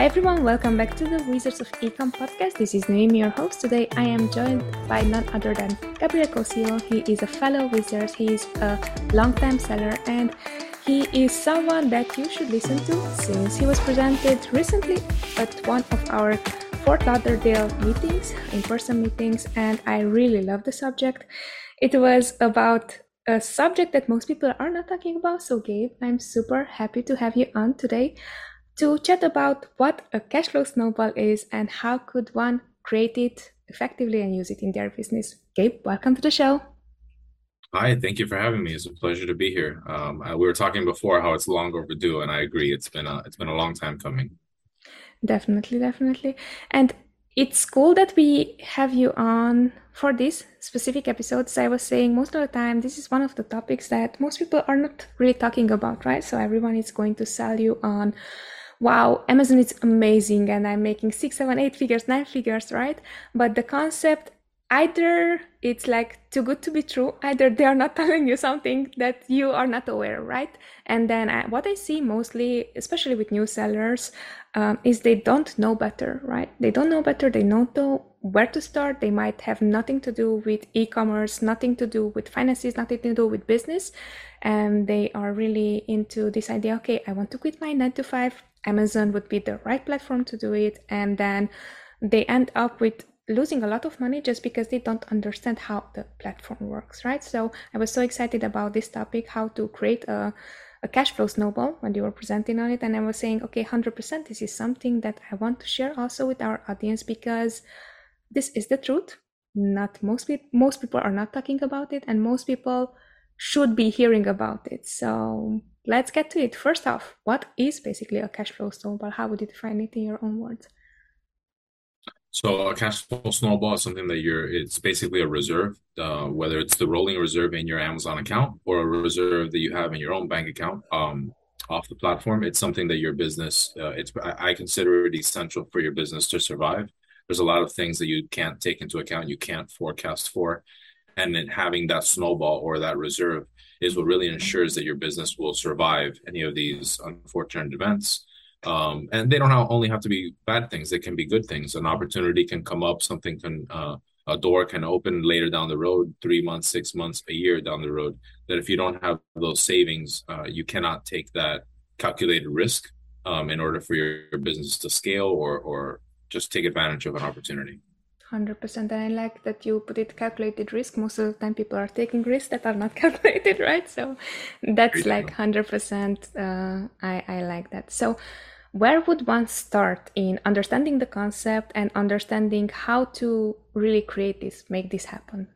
Hi everyone, welcome back to the Wizards of Ecom podcast. This is Noemi, your host. Today I am joined by none other than Gabriel Cosio. He is a fellow wizard, he is a long-time seller, and he is someone that you should listen to since he was presented recently at one of our Fort Lauderdale meetings, in-person meetings, and I really love the subject. It was about a subject that most people are not talking about. So, Gabe, I'm super happy to have you on today to chat about what a cash flow snowball is and how could one create it effectively and use it in their business. Gabe, welcome to the show. Hi, thank you for having me. It's a pleasure to be here. Um, we were talking before how it's long overdue, and I agree. It's been a it's been a long time coming. Definitely, definitely. And it's cool that we have you on for this specific episode. As I was saying, most of the time, this is one of the topics that most people are not really talking about, right? So everyone is going to sell you on wow, Amazon is amazing and I'm making six, seven, eight figures, nine figures, right? But the concept either it's like too good to be true either they are not telling you something that you are not aware right and then I, what i see mostly especially with new sellers um, is they don't know better right they don't know better they don't know where to start they might have nothing to do with e-commerce nothing to do with finances nothing to do with business and they are really into this idea okay i want to quit my 9 to 5 amazon would be the right platform to do it and then they end up with losing a lot of money just because they don't understand how the platform works, right? So I was so excited about this topic, how to create a, a cash flow snowball when you were presenting on it. And I was saying, okay, 100%, this is something that I want to share also with our audience because this is the truth. Not most people, most people are not talking about it and most people should be hearing about it. So let's get to it. First off, what is basically a cash flow snowball? How would you define it in your own words? So a cash flow snowball is something that you're. It's basically a reserve, uh, whether it's the rolling reserve in your Amazon account or a reserve that you have in your own bank account um, off the platform. It's something that your business. Uh, it's I consider it essential for your business to survive. There's a lot of things that you can't take into account, you can't forecast for, and then having that snowball or that reserve is what really ensures that your business will survive any of these unfortunate events um, and they don't only have to be bad things; they can be good things. An opportunity can come up, something can uh, a door can open later down the road, three months, six months, a year down the road. That if you don't have those savings, uh, you cannot take that calculated risk um, in order for your, your business to scale or or just take advantage of an opportunity. 100% and i like that you put it calculated risk. Most of the time people are taking risks that are not calculated right? So that's like 100% uh, I, I like that. So where would one start in understanding the concept and understanding how to really create this make this happen?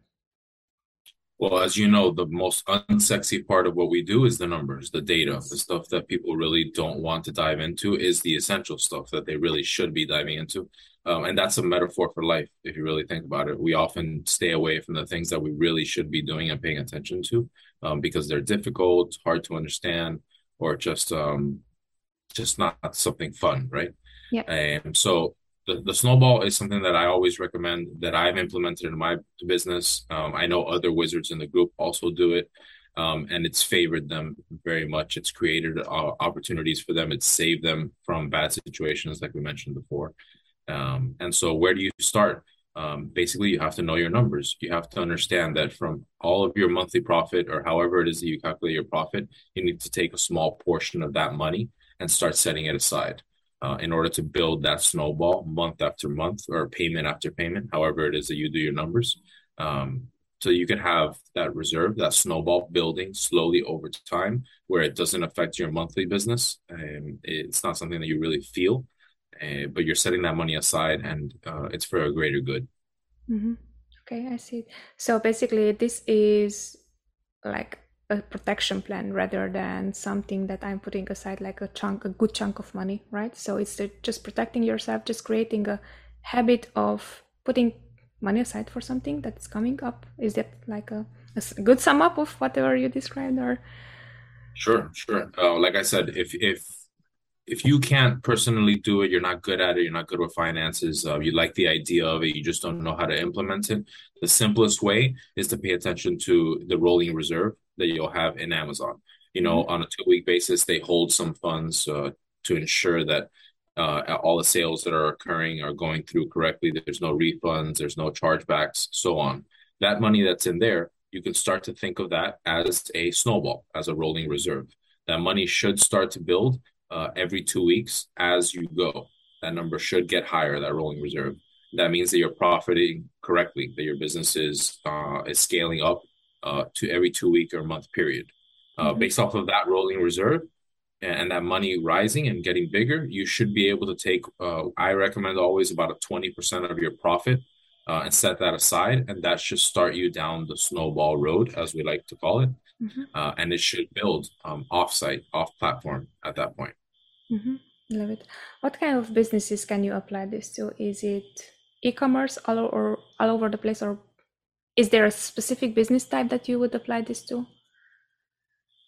Well as you know the most unsexy part of what we do is the numbers the data. The stuff that people really don't want to dive into is the essential stuff that they really should be diving into um, and that's a metaphor for life if you really think about it we often stay away from the things that we really should be doing and paying attention to um, because they're difficult hard to understand or just um, just not something fun, right? Yeah. And so the, the snowball is something that I always recommend that I've implemented in my business. Um, I know other wizards in the group also do it. Um, and it's favored them very much. It's created uh, opportunities for them. It's saved them from bad situations, like we mentioned before. Um, and so, where do you start? Um, basically, you have to know your numbers. You have to understand that from all of your monthly profit, or however it is that you calculate your profit, you need to take a small portion of that money and start setting it aside uh, in order to build that snowball month after month or payment after payment, however it is that you do your numbers. Um, so you can have that reserve, that snowball building slowly over time, where it doesn't affect your monthly business. and it's not something that you really feel, uh, but you're setting that money aside, and uh, it's for a greater good. Mm-hmm. Okay, I see. So basically, this is like a protection plan rather than something that I'm putting aside like a chunk, a good chunk of money, right? So it's just protecting yourself, just creating a habit of putting money aside for something that's coming up. Is that like a, a good sum up of whatever you described, or? Sure, sure. Uh, like I said, if if if you can't personally do it, you're not good at it, you're not good with finances, uh, you like the idea of it, you just don't know how to implement it. The simplest way is to pay attention to the rolling reserve that you'll have in Amazon. You know, mm-hmm. on a two week basis, they hold some funds uh, to ensure that uh, all the sales that are occurring are going through correctly. There's no refunds, there's no chargebacks, so on. That money that's in there, you can start to think of that as a snowball, as a rolling reserve. That money should start to build uh, every two weeks as you go. That number should get higher, that rolling reserve. That means that you're profiting correctly, that your business is uh, is scaling up uh, to every two week or month period. Uh, mm-hmm. Based off of that rolling reserve, and that money rising and getting bigger, you should be able to take, uh, I recommend always about a 20% of your profit uh, and set that aside. And that should start you down the snowball road, as we like to call it. Mm-hmm. Uh, and it should build um, off-site, off-platform at that point. Mm-hmm. Love it. What kind of businesses can you apply this to? Is it e-commerce all, or, all over the place, or is there a specific business type that you would apply this to?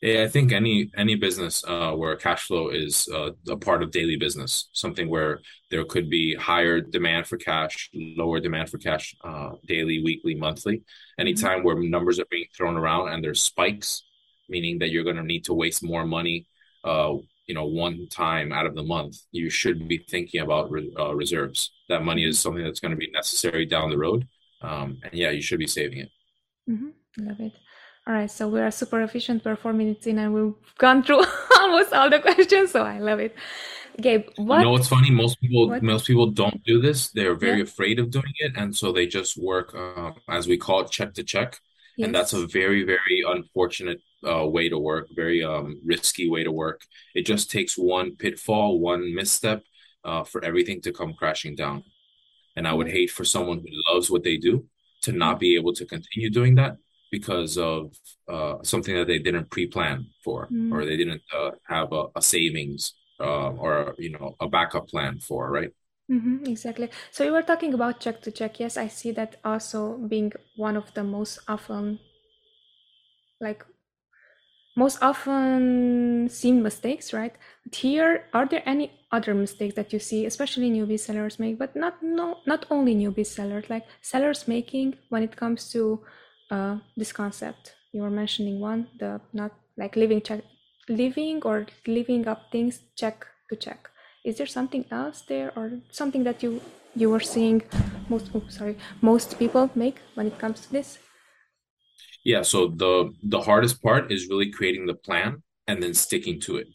Yeah, I think any any business uh, where cash flow is uh, a part of daily business, something where there could be higher demand for cash, lower demand for cash, uh, daily, weekly, monthly. Anytime mm-hmm. where numbers are being thrown around and there's spikes, meaning that you're going to need to waste more money, uh, you know, one time out of the month, you should be thinking about re- uh, reserves. That money is something that's going to be necessary down the road, um, and yeah, you should be saving it. Mm-hmm. Love it. All right, so we are super efficient. We're four minutes in, and we've gone through almost all the questions. So I love it. Gabe, what? You know what's funny? Most people, what? most people don't do this. They're very yeah. afraid of doing it, and so they just work, uh, as we call it, check to check, yes. and that's a very, very unfortunate uh, way to work. Very um, risky way to work. It just takes one pitfall, one misstep, uh, for everything to come crashing down. And I would hate for someone who loves what they do to not be able to continue doing that because of uh, something that they didn't pre-plan for mm. or they didn't uh, have a, a savings uh, or you know a backup plan for right mm-hmm, exactly so you were talking about check to check yes i see that also being one of the most often like most often seen mistakes right? Here are there any other mistakes that you see especially newbie sellers make but not no not only newbie sellers like sellers making when it comes to uh, this concept? You were mentioning one the not like living check living or living up things check to check. Is there something else there or something that you you were seeing most oh, sorry most people make when it comes to this yeah so the the hardest part is really creating the plan and then sticking to it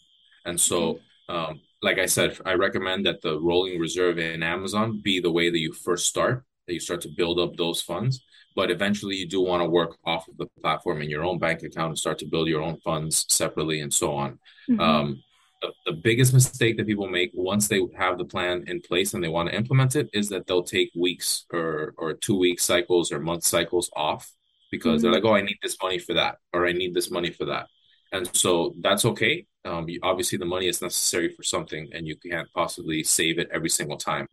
and so um, like i said i recommend that the rolling reserve in amazon be the way that you first start that you start to build up those funds but eventually you do want to work off of the platform in your own bank account and start to build your own funds separately and so on. Mm-hmm. Um, the, the, biggest mistake that people make once they have the plan in place and they want to implement it is that they'll take weeks or or two week cycles or month cycles off because mm-hmm. they're like, oh, I need this money for that, or I need this money for that. And so that's okay. Um, you, obviously, the money is necessary for something, and you can't possibly save it every single time.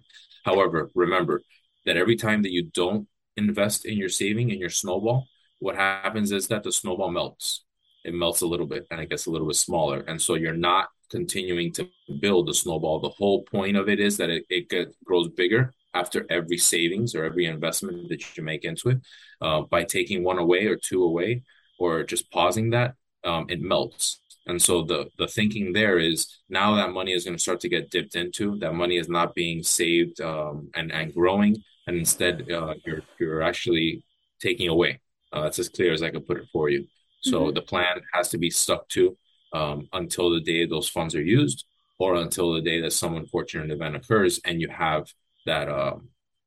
However, remember that every time that you don't invest in your saving in your snowball, what happens is that the snowball melts. It melts a little bit and it gets a little bit smaller. And so you're not continuing to build the snowball. The whole point of it is that it, it get, grows bigger after every savings or every investment that you make into it. Uh, by taking one away or two away or just pausing that, um, it melts. And so the the thinking there is now that money is going to start to get dipped into. That money is not being saved um, and and growing and instead uh, you're you're actually taking away. Uh, that's as clear as I could put it for you. So mm-hmm. the plan has to be stuck to um, until the day those funds are used, or until the day that some unfortunate event occurs, and you have that uh,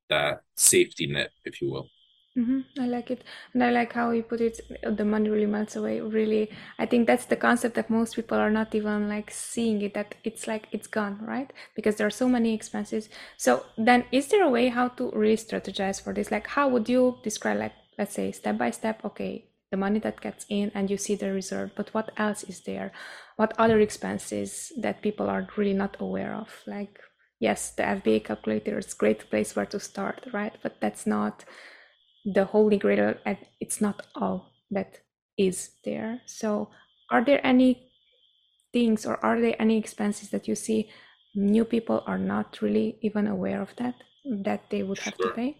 that safety net, if you will. Mm-hmm. I like it. And I like how you put it, the money really melts away. Really, I think that's the concept that most people are not even like seeing it, that it's like it's gone, right? Because there are so many expenses. So then is there a way how to really strategize for this? Like how would you describe like, let's say step by step, okay, the money that gets in and you see the reserve, but what else is there? What other expenses that people are really not aware of? Like, yes, the FBA calculator is a great place where to start, right? But that's not the holy grail and it's not all that is there so are there any things or are there any expenses that you see new people are not really even aware of that that they would have sure. to pay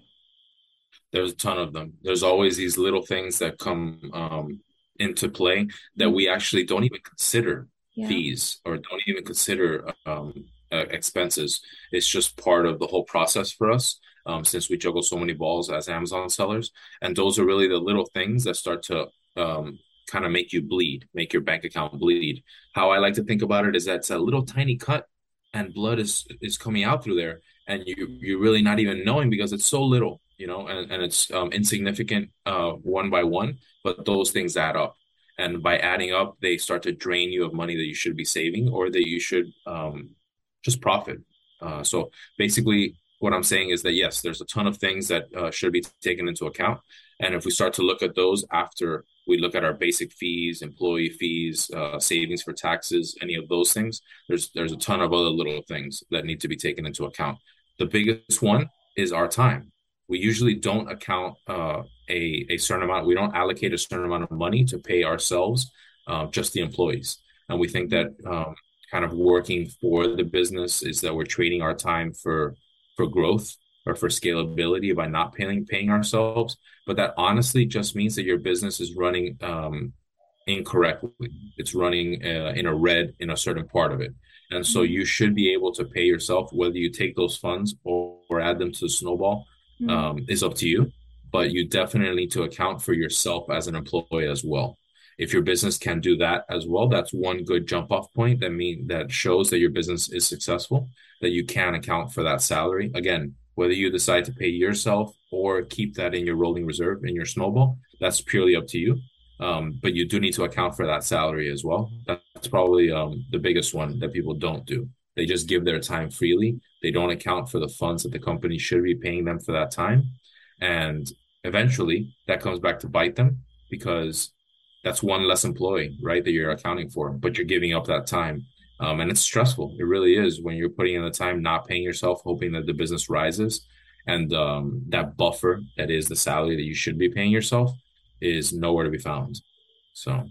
there's a ton of them there's always these little things that come um, into play that mm-hmm. we actually don't even consider yeah. fees or don't even consider um, uh, expenses. It's just part of the whole process for us. Um, since we juggle so many balls as Amazon sellers, and those are really the little things that start to um, kind of make you bleed, make your bank account bleed. How I like to think about it is that it's a little tiny cut, and blood is is coming out through there, and you you're really not even knowing because it's so little, you know, and and it's um, insignificant uh, one by one, but those things add up and by adding up they start to drain you of money that you should be saving or that you should um, just profit uh, so basically what i'm saying is that yes there's a ton of things that uh, should be taken into account and if we start to look at those after we look at our basic fees employee fees uh, savings for taxes any of those things there's there's a ton of other little things that need to be taken into account the biggest one is our time we usually don't account uh, a, a certain amount. We don't allocate a certain amount of money to pay ourselves, uh, just the employees. And we think that um, kind of working for the business is that we're trading our time for for growth or for scalability by not paying paying ourselves. But that honestly just means that your business is running um, incorrectly. It's running uh, in a red in a certain part of it. And so mm-hmm. you should be able to pay yourself, whether you take those funds or, or add them to the snowball mm-hmm. um, is up to you. But you definitely need to account for yourself as an employee as well. If your business can do that as well, that's one good jump off point that mean that shows that your business is successful, that you can account for that salary. Again, whether you decide to pay yourself or keep that in your rolling reserve in your snowball, that's purely up to you. Um, but you do need to account for that salary as well. That's probably um, the biggest one that people don't do. They just give their time freely. They don't account for the funds that the company should be paying them for that time. And eventually that comes back to bite them because that's one less employee, right? That you're accounting for, but you're giving up that time. Um, and it's stressful. It really is when you're putting in the time, not paying yourself, hoping that the business rises. And um, that buffer that is the salary that you should be paying yourself is nowhere to be found. So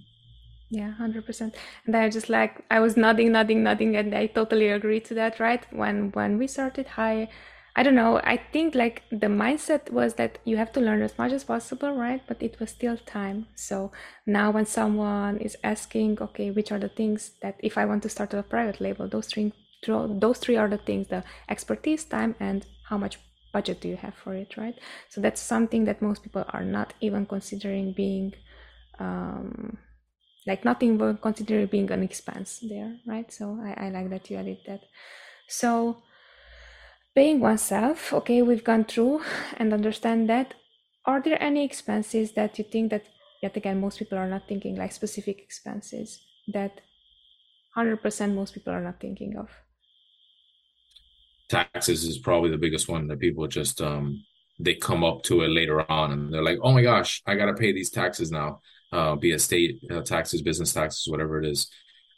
yeah, 100%. And I just like I was nodding, nodding, nodding and I totally agree to that, right? When when we started high, I don't know, I think like the mindset was that you have to learn as much as possible, right? But it was still time. So now when someone is asking, okay, which are the things that if I want to start a private label, those three those three are the things, the expertise, time and how much budget do you have for it, right? So that's something that most people are not even considering being um like nothing will consider being an expense there right so I, I like that you added that so paying oneself okay we've gone through and understand that are there any expenses that you think that yet again most people are not thinking like specific expenses that 100% most people are not thinking of taxes is probably the biggest one that people just um they come up to it later on and they're like oh my gosh i gotta pay these taxes now uh, be it state uh, taxes, business taxes, whatever it is.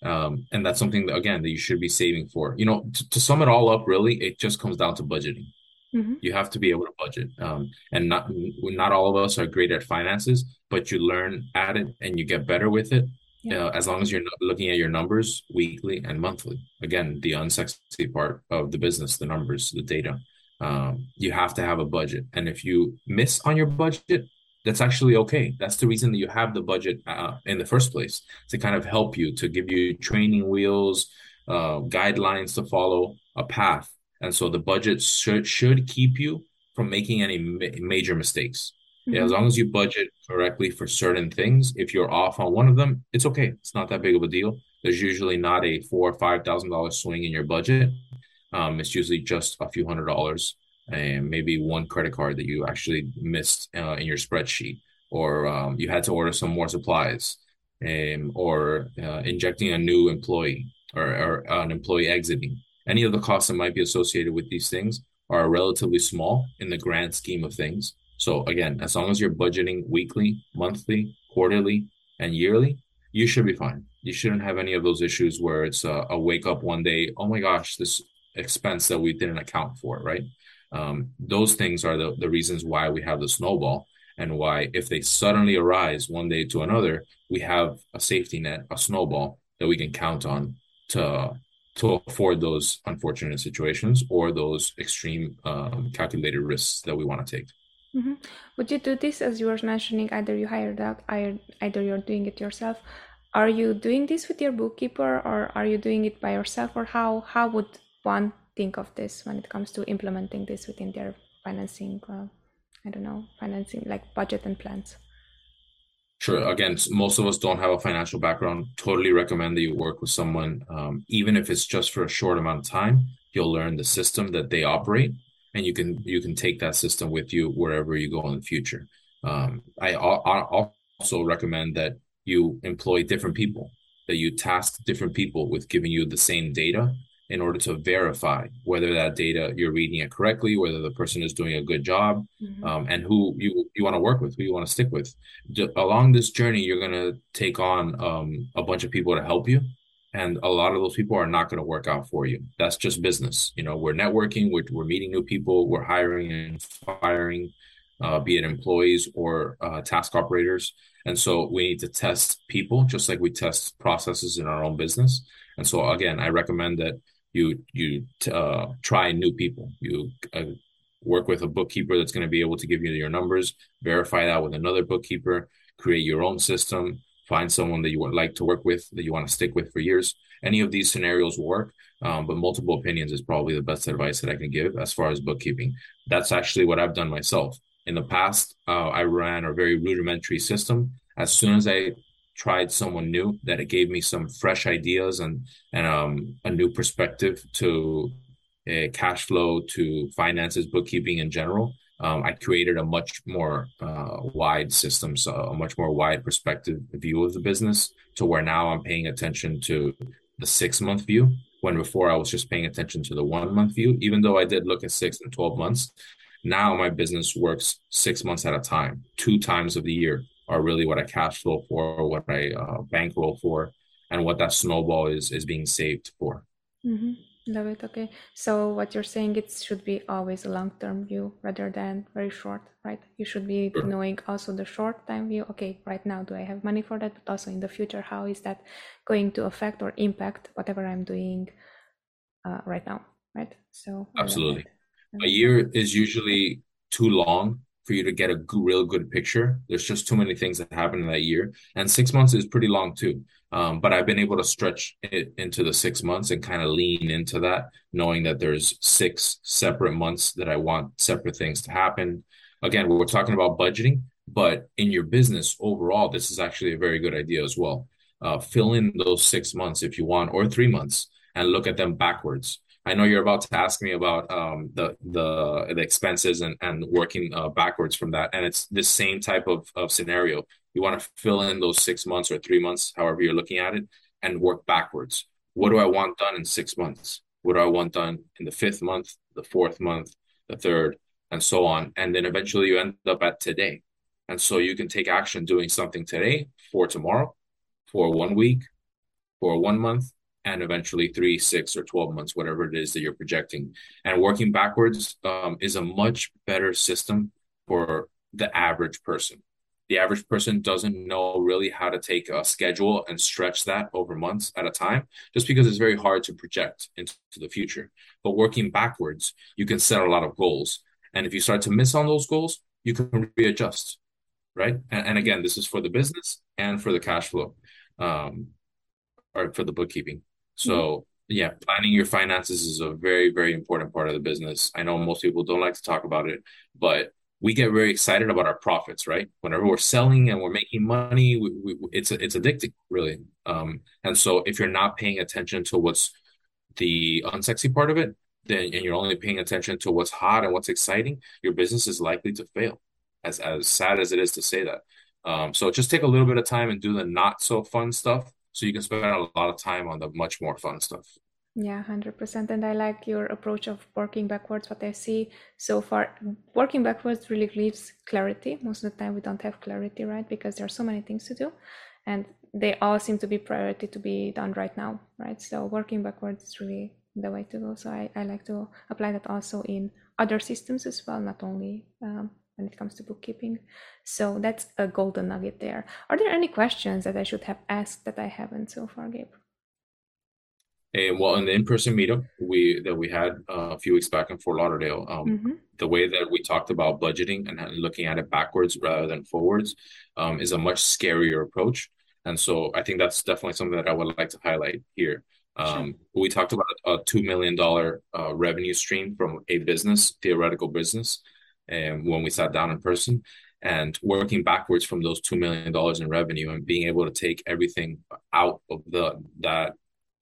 Um, and that's something that, again that you should be saving for. You know, to, to sum it all up, really, it just comes down to budgeting. Mm-hmm. You have to be able to budget, um, and not not all of us are great at finances, but you learn at it and you get better with it. Yeah. Uh, as long as you're looking at your numbers weekly and monthly. Again, the unsexy part of the business, the numbers, the data. Um, you have to have a budget, and if you miss on your budget, that's actually okay. That's the reason that you have the budget uh, in the first place to kind of help you, to give you training wheels, uh, guidelines to follow, a path. And so the budget should, should keep you from making any ma- major mistakes. Mm-hmm. Yeah, as long as you budget correctly for certain things, if you're off on one of them, it's okay. It's not that big of a deal. There's usually not a four or five thousand dollar swing in your budget. Um, it's usually just a few hundred dollars and maybe one credit card that you actually missed uh, in your spreadsheet, or um, you had to order some more supplies, um, or uh, injecting a new employee or, or, an employee exiting. Any of the costs that might be associated with these things are relatively small in the grand scheme of things. So again, as long as you're budgeting weekly, monthly, quarterly, and yearly, you should be fine. You shouldn't have any of those issues where it's a, a wake up one day, oh my gosh, this expense that we didn't account for, right? Um, those things are the, the reasons why we have the snowball and why if they suddenly arise one day to another, we have a safety net, a snowball that we can count on to to afford those unfortunate situations or those extreme um, calculated risks that we want to take. Mm-hmm. Would you do this as you were mentioning? Either you hired out, either you're doing it yourself. Are you doing this with your bookkeeper, or are you doing it by yourself, or how how would one think of this when it comes to implementing this within their financing uh, i don't know financing like budget and plans Sure. Again, most of us don't have a financial background. Totally recommend that you work with someone, um, even if it's just for a short amount of time. You'll learn the system that they operate, and you can you can take that system with you wherever you go in the future. Um, I, I also recommend that you employ different people, that you task different people with giving you the same data in order to verify whether that data you're reading it correctly, whether the person is doing a good job, mm-hmm. um, and who you you want to work with, who you want to stick with. along this journey, you're gonna take on um, a bunch of people to help you, and a lot of those people are not going to work out for you. That's just business. You know, we're networking, we're we're meeting new people, we're hiring and firing, uh, be it employees or uh, task operators. And so we need to test people just like we test processes in our own business. And so again, I recommend that you you uh, try new people. You uh, work with a bookkeeper that's going to be able to give you your numbers. Verify that with another bookkeeper. Create your own system. Find someone that you would like to work with that you want to stick with for years. Any of these scenarios work, um, but multiple opinions is probably the best advice that I can give as far as bookkeeping. That's actually what I've done myself. In the past, uh, I ran a very rudimentary system. As soon as I tried someone new that it gave me some fresh ideas and and um, a new perspective to uh, cash flow to finances bookkeeping in general. Um, i created a much more uh, wide system so a much more wide perspective view of the business to where now i'm paying attention to the six month view when before i was just paying attention to the one month view. Even though i did look at six and 12 months now my business works six months at a time two times of the year are really what I cash flow for, what I uh, bankroll for, and what that snowball is is being saved for. Mm-hmm. Love it. Okay. So what you're saying it should be always a long-term view rather than very short, right? You should be sure. knowing also the short-time view. Okay, right now do I have money for that? But also in the future, how is that going to affect or impact whatever I'm doing uh, right now, right? So absolutely, a year is usually too long for you to get a real good picture. There's just too many things that happen in that year, and six months is pretty long too. Um, but I've been able to stretch it into the six months and kind of lean into that, knowing that there's six separate months that I want separate things to happen. Again, we're talking about budgeting, but in your business overall, this is actually a very good idea as well. Uh, fill in those six months if you want, or three months, and look at them backwards. I know you're about to ask me about um, the the the expenses and and working uh, backwards from that, and it's the same type of of scenario. You want to fill in those six months or three months, however you're looking at it, and work backwards. What do I want done in six months? What do I want done in the fifth month, the fourth month, the third, and so on? And then eventually you end up at today. And so you can take action doing something today for tomorrow, for one week, for one month, and eventually three, six, or 12 months, whatever it is that you're projecting. And working backwards um, is a much better system for the average person. The average person doesn't know really how to take a schedule and stretch that over months at a time, just because it's very hard to project into the future. But working backwards, you can set a lot of goals. And if you start to miss on those goals, you can readjust, right? And, and again, this is for the business and for the cash flow, um, or for the bookkeeping. So yeah, planning your finances is a very, very important part of the business. I know most people don't like to talk about it, but we get very excited about our profits, right? Whenever we're selling and we're making money, we, we, it's it's addicting, really. Um, and so if you're not paying attention to what's the unsexy part of it, then and you're only paying attention to what's hot and what's exciting, your business is likely to fail. As as sad as it is to say that. Um, so just take a little bit of time and do the not so fun stuff so you can spend a lot of time on the much more fun stuff. Yeah 100% and i like your approach of working backwards what i see so far. Working backwards really gives clarity. Most of the time we don't have clarity right? Because there are so many things to do. And they all seem to be priority to be done right now right? So working backwards is really the way to go. So i, I like to apply that also in other systems as well not only um, when it comes to bookkeeping. So that's a golden nugget there. Are there any questions that I should have asked that I haven't so far, Gabe? And well, in the in-person meetup we that we had uh, a few weeks back in Fort Lauderdale, um, mm-hmm. the way that we talked about budgeting and looking at it backwards rather than forwards um, is a much scarier approach. And so I think that's definitely something that I would like to highlight here. Um, sure. We talked about a two million dollar uh, revenue stream from a business, theoretical business, and when we sat down in person, and working backwards from those two million dollars in revenue and being able to take everything out of the that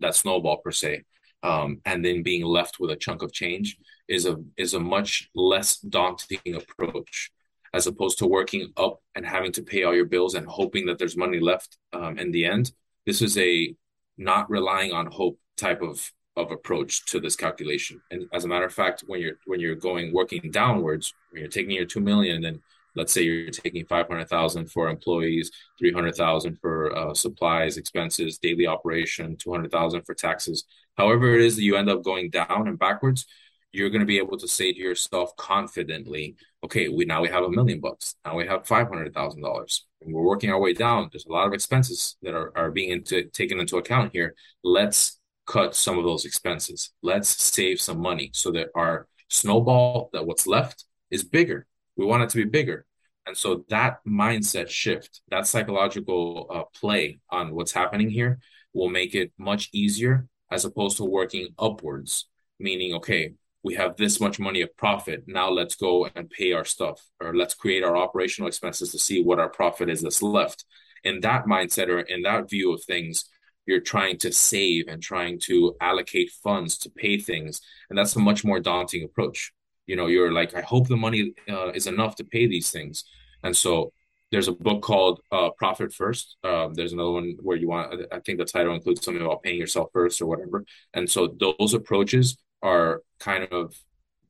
that snowball per se, um, and then being left with a chunk of change is a is a much less daunting approach as opposed to working up and having to pay all your bills and hoping that there's money left um, in the end. This is a not relying on hope type of of approach to this calculation. And as a matter of fact, when you're when you're going working downwards, when you're taking your two million and then let's say you're taking 500,000 for employees, 300,000 for uh, supplies, expenses, daily operation, 200,000 for taxes. However it is that you end up going down and backwards, you're going to be able to say to yourself confidently, okay, we now we have a million bucks. Now we have $500,000. And we're working our way down. There's a lot of expenses that are, are being into, taken into account here. Let's cut some of those expenses. Let's save some money so that our snowball, that what's left is bigger. We want it to be bigger. And so that mindset shift, that psychological uh, play on what's happening here will make it much easier as opposed to working upwards, meaning, okay, we have this much money of profit. Now let's go and pay our stuff, or let's create our operational expenses to see what our profit is that's left. In that mindset or in that view of things, you're trying to save and trying to allocate funds to pay things. And that's a much more daunting approach. You know, you're like, I hope the money uh, is enough to pay these things. And so there's a book called uh, Profit First. Um, there's another one where you want, I think the title includes something about paying yourself first or whatever. And so those approaches are kind of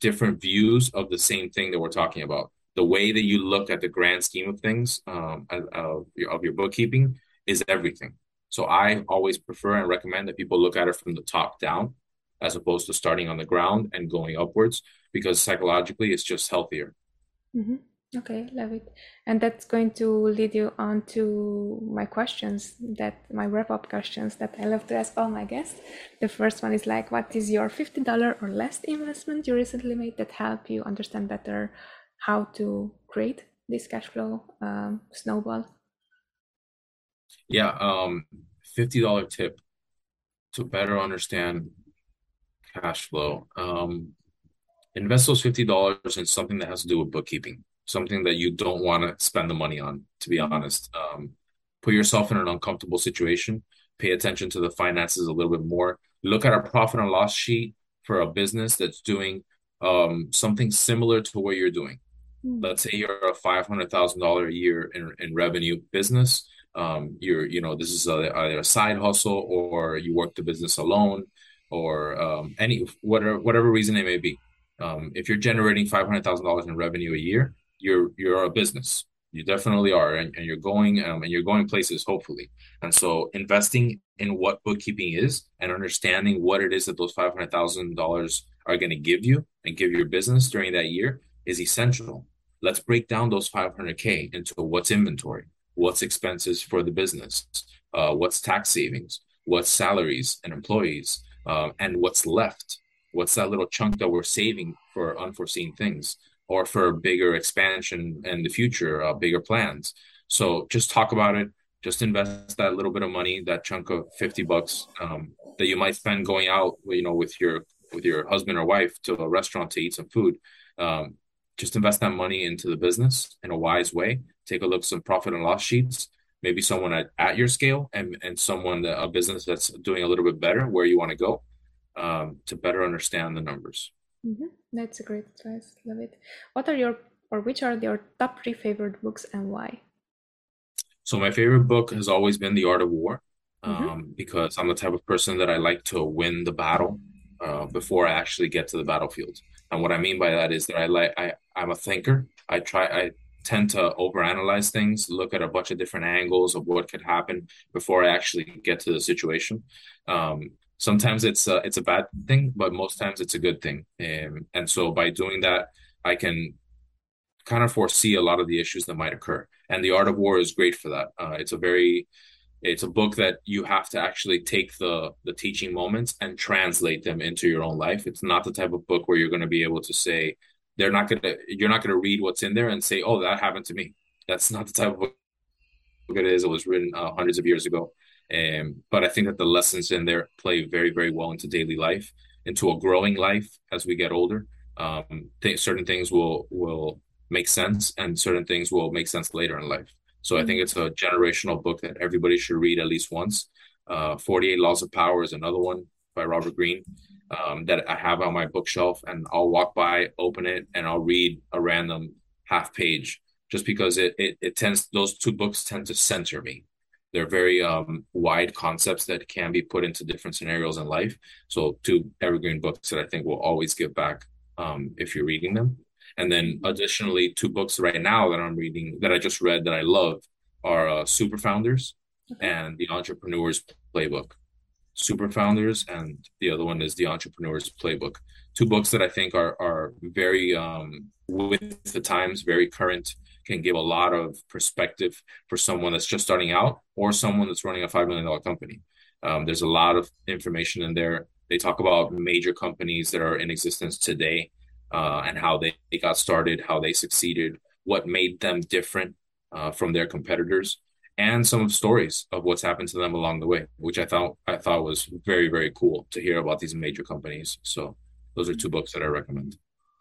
different views of the same thing that we're talking about. The way that you look at the grand scheme of things um, of, of your bookkeeping is everything. So I always prefer and recommend that people look at it from the top down as opposed to starting on the ground and going upwards because psychologically it's just healthier. Mm-hmm. Okay, love it. And that's going to lead you on to my questions that my wrap up questions that I love to ask all my guests. The first one is like, what is your $50 or less investment you recently made that help you understand better how to create this cash flow um, snowball? Yeah, um, $50 tip to better understand cash flow. Um, invest those $50 in something that has to do with bookkeeping something that you don't want to spend the money on, to be honest. Um, put yourself in an uncomfortable situation, pay attention to the finances a little bit more. Look at a profit and loss sheet for a business that's doing um, something similar to what you're doing. Mm. Let's say you're a five hundred thousand dollar a year in, in revenue business. Um, you're, you know, this is a, either a side hustle or you work the business alone, or um, any whatever whatever reason it may be. Um, if you're generating five hundred thousand dollars in revenue a year, you're you're a business. You definitely are and, and you're going um, and you're going places hopefully. And so investing in what bookkeeping is and understanding what it is that those $500000 are going to give you and give your business during that year is essential. Let's break down those 500k into what's inventory what's expenses for the business uh, what's tax savings what's salaries and employees uh, and what's left what's that little chunk that we're saving for unforeseen things or for bigger expansion in the future, uh, bigger plans. So just talk about it. Just invest that little bit of money, that chunk of fifty bucks um, that you might spend going out, you know, with your with your husband or wife to a restaurant to eat some food. Um, just invest that money into the business in a wise way. Take a look at some profit and loss sheets. Maybe someone at, at your scale and and someone that, a business that's doing a little bit better where you want to go um, to better understand the numbers. Mm-hmm. That's a great advice. Love it. What are your or which are your top three favorite books and why? So my favorite book has always been The Art of War, mm-hmm. um, because I'm the type of person that I like to win the battle uh, before I actually get to the battlefield. And what I mean by that is that I like I I'm a thinker. I try I tend to overanalyze things, look at a bunch of different angles of what could happen before I actually get to the situation. Um, sometimes it's a, it's a bad thing, but most times it's a good thing. Um, and so by doing that, I can kind of foresee a lot of the issues that might occur. And the Art of War is great for that. Uh, it's a very it's a book that you have to actually take the the teaching moments and translate them into your own life. It's not the type of book where you're going to be able to say they're not to you're not to read what's in there and say, "Oh, that happened to me." That's not the type of book it is. It was written uh, hundreds of years ago Um, but I think that the lessons in there play very, very well into daily life, into a growing life as we get older. Um, th- certain things will will make sense, and certain things will make sense later in life. So I think mm-hmm. it's a generational book that everybody should read at least once. Uh, 48 Laws of Power is another one by Robert Greene um, that I have on my bookshelf, and I'll walk by, open it, and I'll read a random half page just because it, it, it tends those two books tend to center me they're very um, wide concepts that can be put into different scenarios in life. So two evergreen books that I think will always give back um, if you're reading them. And then additionally, two books right now that I'm reading that I just read that I love are uh, Super Founders and The Entrepreneur's Playbook. Super Founders and the other one is The Entrepreneur's Playbook. Two books that I think are are very um, with the times, very current, can give a lot of perspective for someone that's just starting out or someone that's running a $5 million company. Um, there's a lot of information in there. They talk about major companies that are in existence today uh, and how they, they, got started, how they succeeded, what made them different uh, from their competitors, and some of stories of what's happened to them along the way, which I thought I thought was very very cool to hear about these major companies. So those are two books that I recommend.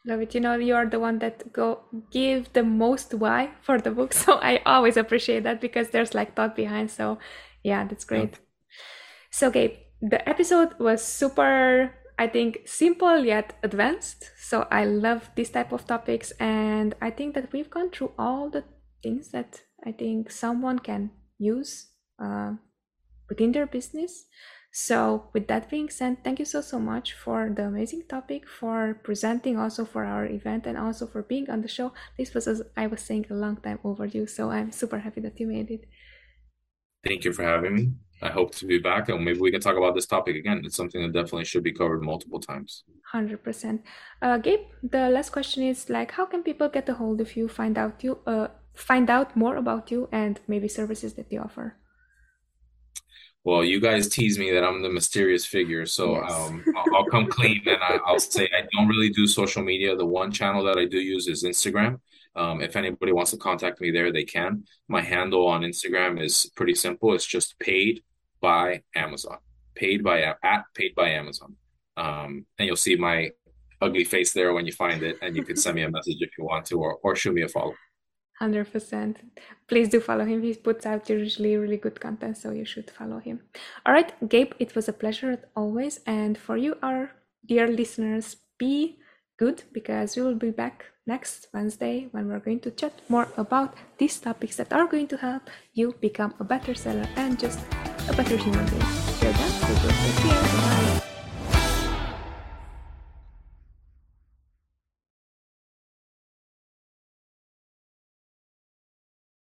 Love it. You know, you are the one that go give the most why for the book. So I always appreciate that because there's like thought behind. So yeah, that's great. Yeah. So Gabe, the episode was super, I think, simple yet advanced. So I love this type of topics. And I think that we've gone through all the things that I think someone can use uh, within their business. So, with that being said, thank you so, so much for the amazing topic, for presenting also for our event, and also for being on the show. This was, as I was saying, a long time overdue. So, I'm super happy that you made it. Thank you for having me. I hope to be back and maybe we can talk about this topic again. It's something that definitely should be covered multiple times. 100%. Uh, Gabe, the last question is like, how can people get a hold of you, find out you, uh, find out more about you, and maybe services that you offer? well, you guys tease me that I'm the mysterious figure, so yes. um, I'll, I'll, come clean and I, will say I don't really do social media. The one channel that I do use is Instagram. Um, if anybody wants to contact me there, they can. My handle on Instagram is pretty simple. It's just paid by Amazon. Paid by at paid by Amazon. Um, and you'll see my ugly face there when you find it, and you can send me a message if you want to, or or shoot me a follow. 100%. Please do follow him. He puts out usually really good content, so you should follow him. All right, Gabe, it was a pleasure as always. And for you, our dear listeners, be good because we will be back next Wednesday when we're going to chat more about these topics that are going to help you become a better seller and just a better human being. Till then, take care.